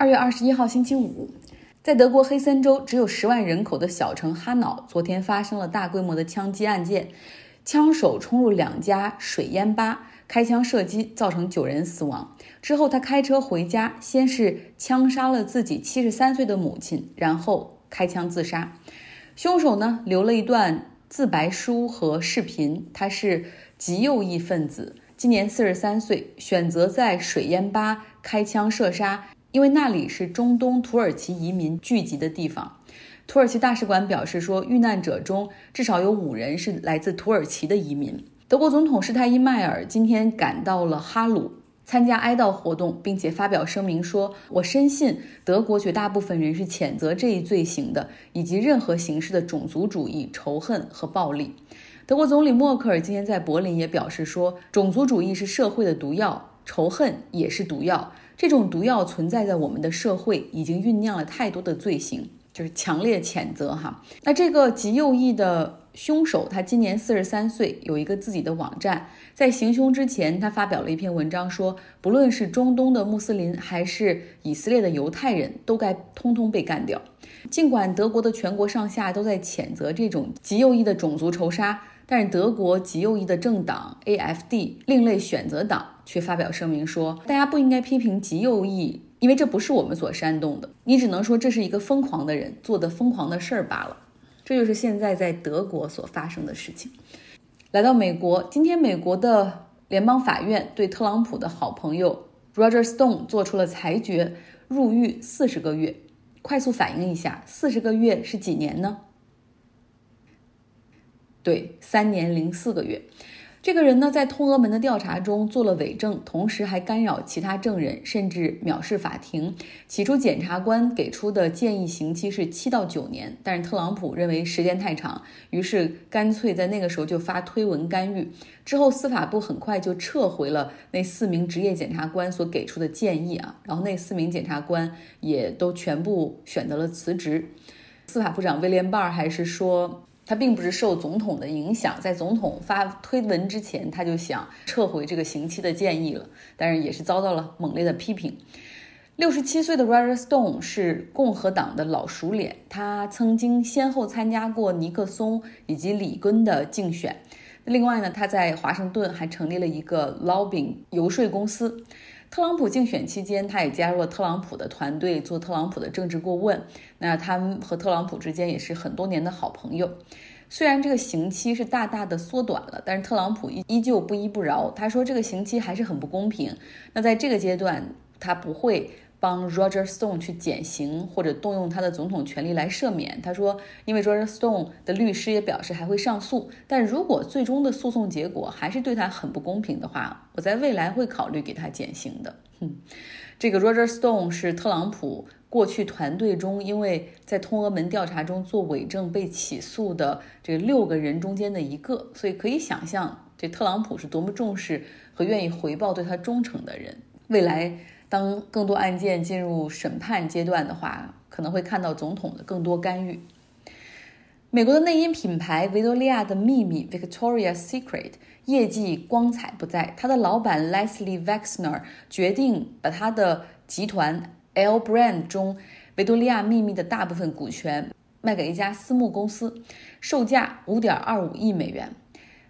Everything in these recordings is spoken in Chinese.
二月二十一号星期五，在德国黑森州只有十万人口的小城哈瑙，昨天发生了大规模的枪击案件，枪手冲入两家水烟吧，开枪射击，造成九人死亡。之后他开车回家，先是枪杀了自己七十三岁的母亲，然后开枪自杀。凶手呢留了一段自白书和视频，他是极右翼分子，今年四十三岁，选择在水烟吧开枪射杀。因为那里是中东土耳其移民聚集的地方，土耳其大使馆表示说，遇难者中至少有五人是来自土耳其的移民。德国总统施泰因迈尔今天赶到了哈鲁参加哀悼活动，并且发表声明说：“我深信德国绝大部分人是谴责这一罪行的，以及任何形式的种族主义、仇恨和暴力。”德国总理默克尔今天在柏林也表示说：“种族主义是社会的毒药，仇恨也是毒药。”这种毒药存在在我们的社会，已经酝酿了太多的罪行，就是强烈谴责哈。那这个极右翼的凶手，他今年四十三岁，有一个自己的网站。在行凶之前，他发表了一篇文章，说不论是中东的穆斯林，还是以色列的犹太人，都该通通被干掉。尽管德国的全国上下都在谴责这种极右翼的种族仇杀。但是德国极右翼的政党 AFD 另类选择党却发表声明说，大家不应该批评极右翼，因为这不是我们所煽动的。你只能说这是一个疯狂的人做的疯狂的事儿罢了。这就是现在在德国所发生的事情。来到美国，今天美国的联邦法院对特朗普的好朋友 Roger Stone 做出了裁决，入狱四十个月。快速反应一下，四十个月是几年呢？对，三年零四个月，这个人呢，在通俄门的调查中做了伪证，同时还干扰其他证人，甚至藐视法庭。起初，检察官给出的建议刑期是七到九年，但是特朗普认为时间太长，于是干脆在那个时候就发推文干预。之后，司法部很快就撤回了那四名职业检察官所给出的建议啊，然后那四名检察官也都全部选择了辞职。司法部长威廉·巴尔还是说。他并不是受总统的影响，在总统发推文之前，他就想撤回这个刑期的建议了，但是也是遭到了猛烈的批评。六十七岁的 Roger Stone 是共和党的老熟脸，他曾经先后参加过尼克松以及里根的竞选。另外呢，他在华盛顿还成立了一个 lobbying 游说公司。特朗普竞选期间，他也加入了特朗普的团队，做特朗普的政治顾问。那他们和特朗普之间也是很多年的好朋友。虽然这个刑期是大大的缩短了，但是特朗普依依旧不依不饶。他说这个刑期还是很不公平。那在这个阶段，他不会。帮 Roger Stone 去减刑或者动用他的总统权力来赦免。他说，因为 Roger Stone 的律师也表示还会上诉，但如果最终的诉讼结果还是对他很不公平的话，我在未来会考虑给他减刑的。哼，这个 Roger Stone 是特朗普过去团队中因为在通俄门调查中做伪证被起诉的这六个人中间的一个，所以可以想象这特朗普是多么重视和愿意回报对他忠诚的人。未来。当更多案件进入审判阶段的话，可能会看到总统的更多干预。美国的内衣品牌维多利亚的秘密 （Victoria's Secret） 业绩光彩不再，他的老板 Leslie Wexner 决定把他的集团 L Brand 中维多利亚秘密的大部分股权卖给一家私募公司，售价五点二五亿美元。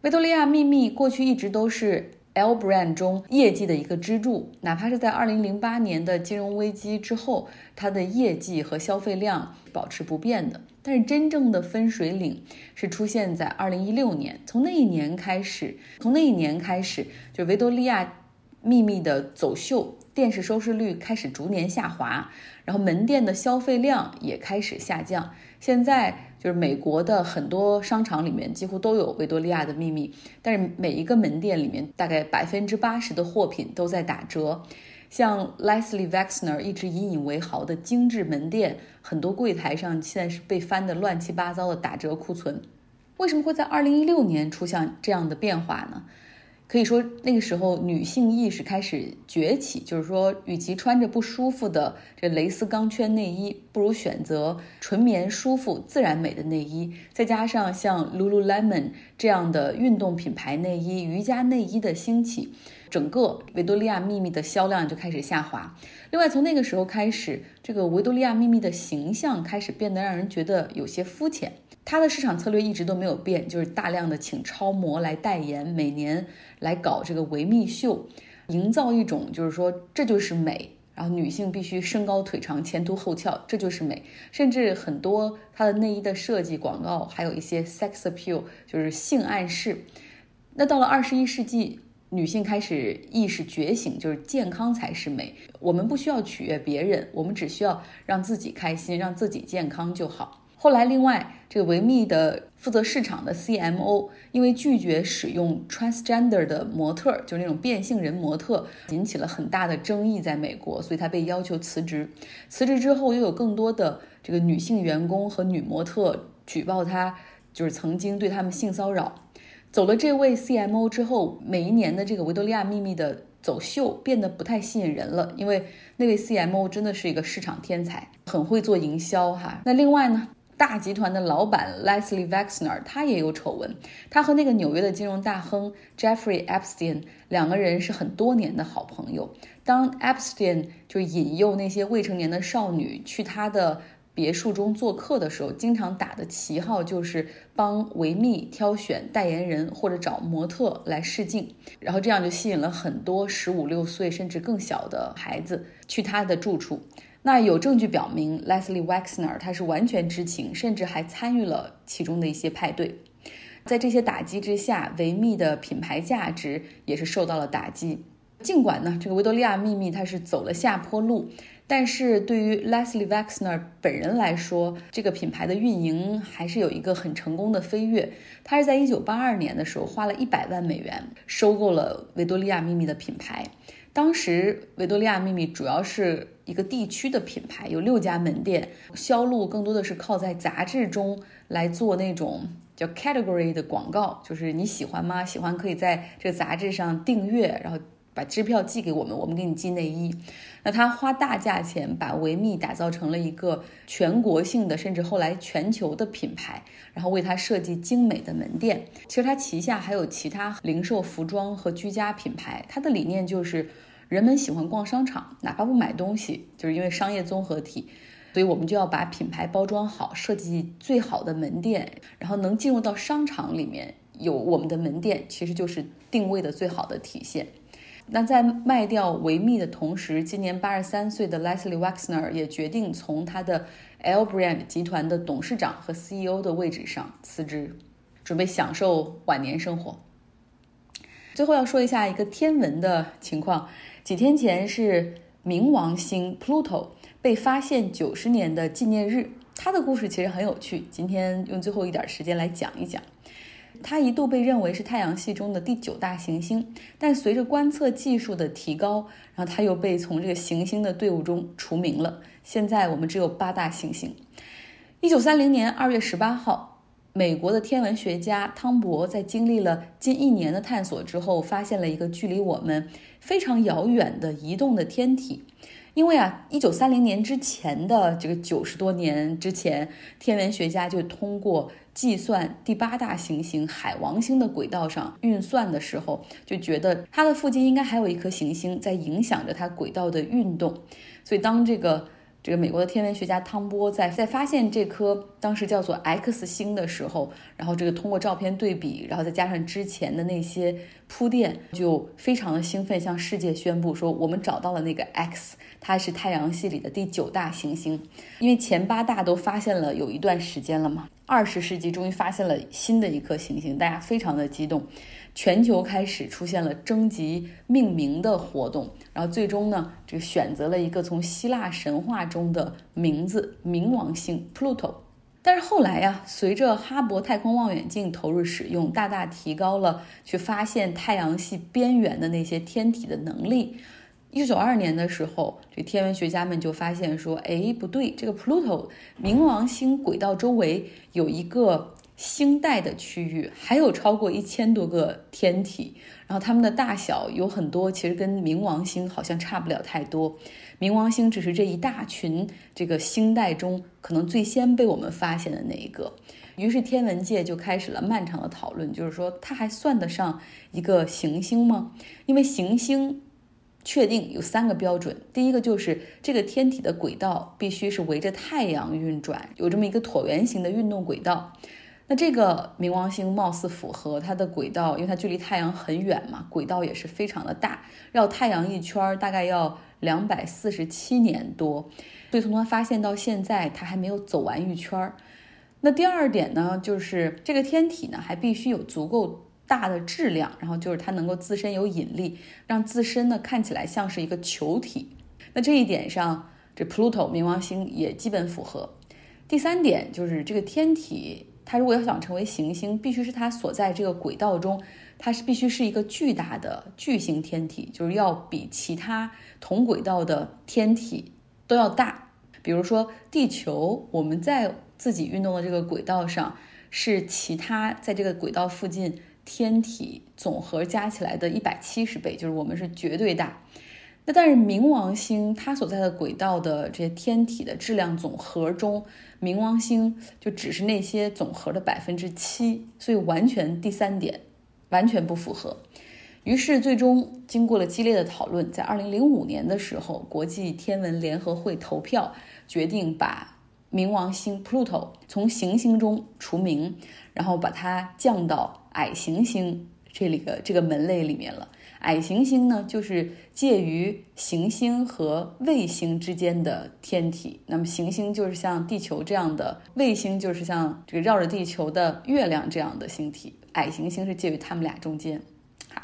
维多利亚秘密过去一直都是。L brand 中业绩的一个支柱，哪怕是在2008年的金融危机之后，它的业绩和消费量保持不变的。但是真正的分水岭是出现在2016年，从那一年开始，从那一年开始，就维多利亚秘密的走秀电视收视率开始逐年下滑，然后门店的消费量也开始下降。现在。就是美国的很多商场里面几乎都有维多利亚的秘密，但是每一个门店里面大概百分之八十的货品都在打折。像 Leslie Wexner 一直引以为豪的精致门店，很多柜台上现在是被翻得乱七八糟的打折库存。为什么会在二零一六年出现这样的变化呢？可以说，那个时候女性意识开始崛起，就是说，与其穿着不舒服的这蕾丝钢圈内衣，不如选择纯棉、舒服、自然美的内衣。再加上像 Lululemon 这样的运动品牌内衣、瑜伽内衣的兴起，整个维多利亚秘密的销量就开始下滑。另外，从那个时候开始，这个维多利亚秘密的形象开始变得让人觉得有些肤浅。它的市场策略一直都没有变，就是大量的请超模来代言，每年来搞这个维密秀，营造一种就是说这就是美。然后女性必须身高腿长、前凸后翘，这就是美。甚至很多它的内衣的设计广告，还有一些 sex appeal，就是性暗示。那到了二十一世纪，女性开始意识觉醒，就是健康才是美。我们不需要取悦别人，我们只需要让自己开心，让自己健康就好。后来，另外这个维密的负责市场的 CMO 因为拒绝使用 transgender 的模特，就是那种变性人模特，引起了很大的争议，在美国，所以他被要求辞职。辞职之后，又有更多的这个女性员工和女模特举报他，就是曾经对他们性骚扰。走了这位 CMO 之后，每一年的这个维多利亚秘密的走秀变得不太吸引人了，因为那位 CMO 真的是一个市场天才，很会做营销哈。那另外呢？大集团的老板 Leslie Wexner，他也有丑闻。他和那个纽约的金融大亨 Jeffrey Epstein 两个人是很多年的好朋友。当 Epstein 就引诱那些未成年的少女去他的别墅中做客的时候，经常打的旗号就是帮维密挑选代言人或者找模特来试镜，然后这样就吸引了很多十五六岁甚至更小的孩子去他的住处。那有证据表明，Leslie Wexner 他是完全知情，甚至还参与了其中的一些派对。在这些打击之下，维密的品牌价值也是受到了打击。尽管呢，这个维多利亚秘密它是走了下坡路，但是对于 Leslie Wexner 本人来说，这个品牌的运营还是有一个很成功的飞跃。他是在一九八二年的时候花了一百万美元收购了维多利亚秘密的品牌。当时维多利亚秘密主要是一个地区的品牌，有六家门店，销路更多的是靠在杂志中来做那种叫 category 的广告，就是你喜欢吗？喜欢可以在这个杂志上订阅，然后把支票寄给我们，我们给你寄内衣。那他花大价钱把维密打造成了一个全国性的，甚至后来全球的品牌，然后为他设计精美的门店。其实他旗下还有其他零售服装和居家品牌，他的理念就是。人们喜欢逛商场，哪怕不买东西，就是因为商业综合体，所以我们就要把品牌包装好，设计最好的门店，然后能进入到商场里面有我们的门店，其实就是定位的最好的体现。那在卖掉维密的同时，今年八十三岁的 Leslie Wexner 也决定从他的 L Brand 集团的董事长和 CEO 的位置上辞职，准备享受晚年生活。最后要说一下一个天文的情况。几天前是冥王星 Pluto 被发现九十年的纪念日，它的故事其实很有趣。今天用最后一点时间来讲一讲。它一度被认为是太阳系中的第九大行星，但随着观测技术的提高，然后它又被从这个行星的队伍中除名了。现在我们只有八大行星。一九三零年二月十八号。美国的天文学家汤博在经历了近一年的探索之后，发现了一个距离我们非常遥远的移动的天体。因为啊，一九三零年之前的这个九十多年之前，天文学家就通过计算第八大行星海王星的轨道上运算的时候，就觉得它的附近应该还有一颗行星在影响着它轨道的运动。所以当这个。这个美国的天文学家汤波在在发现这颗当时叫做 X 星的时候，然后这个通过照片对比，然后再加上之前的那些铺垫，就非常的兴奋，向世界宣布说我们找到了那个 X，它是太阳系里的第九大行星。因为前八大都发现了有一段时间了嘛，二十世纪终于发现了新的一颗行星，大家非常的激动。全球开始出现了征集命名的活动，然后最终呢，这个选择了一个从希腊神话中的名字——冥王星 Pluto。但是后来呀，随着哈勃太空望远镜投入使用，大大提高了去发现太阳系边缘的那些天体的能力。一九九二年的时候，这天文学家们就发现说：“哎，不对，这个 Pluto 冥王星轨道周围有一个。”星带的区域还有超过一千多个天体，然后它们的大小有很多，其实跟冥王星好像差不了太多。冥王星只是这一大群这个星带中可能最先被我们发现的那一个。于是天文界就开始了漫长的讨论，就是说它还算得上一个行星吗？因为行星确定有三个标准，第一个就是这个天体的轨道必须是围着太阳运转，有这么一个椭圆形的运动轨道。那这个冥王星貌似符合它的轨道，因为它距离太阳很远嘛，轨道也是非常的大，绕太阳一圈大概要两百四十七年多，所以从它发现到现在，它还没有走完一圈。那第二点呢，就是这个天体呢还必须有足够大的质量，然后就是它能够自身有引力，让自身呢看起来像是一个球体。那这一点上，这 Pluto 冥王星也基本符合。第三点就是这个天体。它如果要想成为行星，必须是它所在这个轨道中，它是必须是一个巨大的巨型天体，就是要比其他同轨道的天体都要大。比如说地球，我们在自己运动的这个轨道上，是其他在这个轨道附近天体总和加起来的一百七十倍，就是我们是绝对大。那但是冥王星它所在的轨道的这些天体的质量总和中，冥王星就只是那些总和的百分之七，所以完全第三点完全不符合。于是最终经过了激烈的讨论，在二零零五年的时候，国际天文联合会投票决定把冥王星 Pluto 从行星中除名，然后把它降到矮行星这里个这个门类里面了。矮行星呢，就是介于行星和卫星之间的天体。那么行星就是像地球这样的，卫星就是像这个绕着地球的月亮这样的星体。矮行星是介于它们俩中间。哈，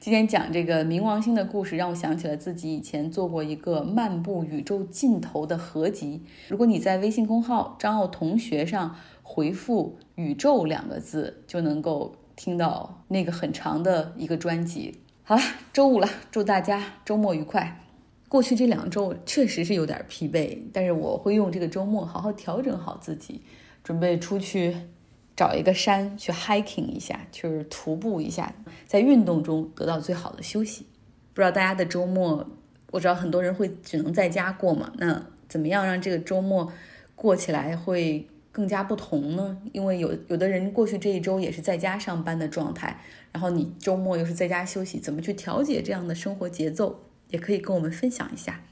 今天讲这个冥王星的故事，让我想起了自己以前做过一个漫步宇宙尽头的合集。如果你在微信公号张奥同学上回复“宇宙”两个字，就能够听到那个很长的一个专辑。好了，周五了，祝大家周末愉快。过去这两周确实是有点疲惫，但是我会用这个周末好好调整好自己，准备出去找一个山去 hiking 一下，就是徒步一下，在运动中得到最好的休息。不知道大家的周末，我知道很多人会只能在家过嘛，那怎么样让这个周末过起来会？更加不同呢，因为有有的人过去这一周也是在家上班的状态，然后你周末又是在家休息，怎么去调节这样的生活节奏，也可以跟我们分享一下。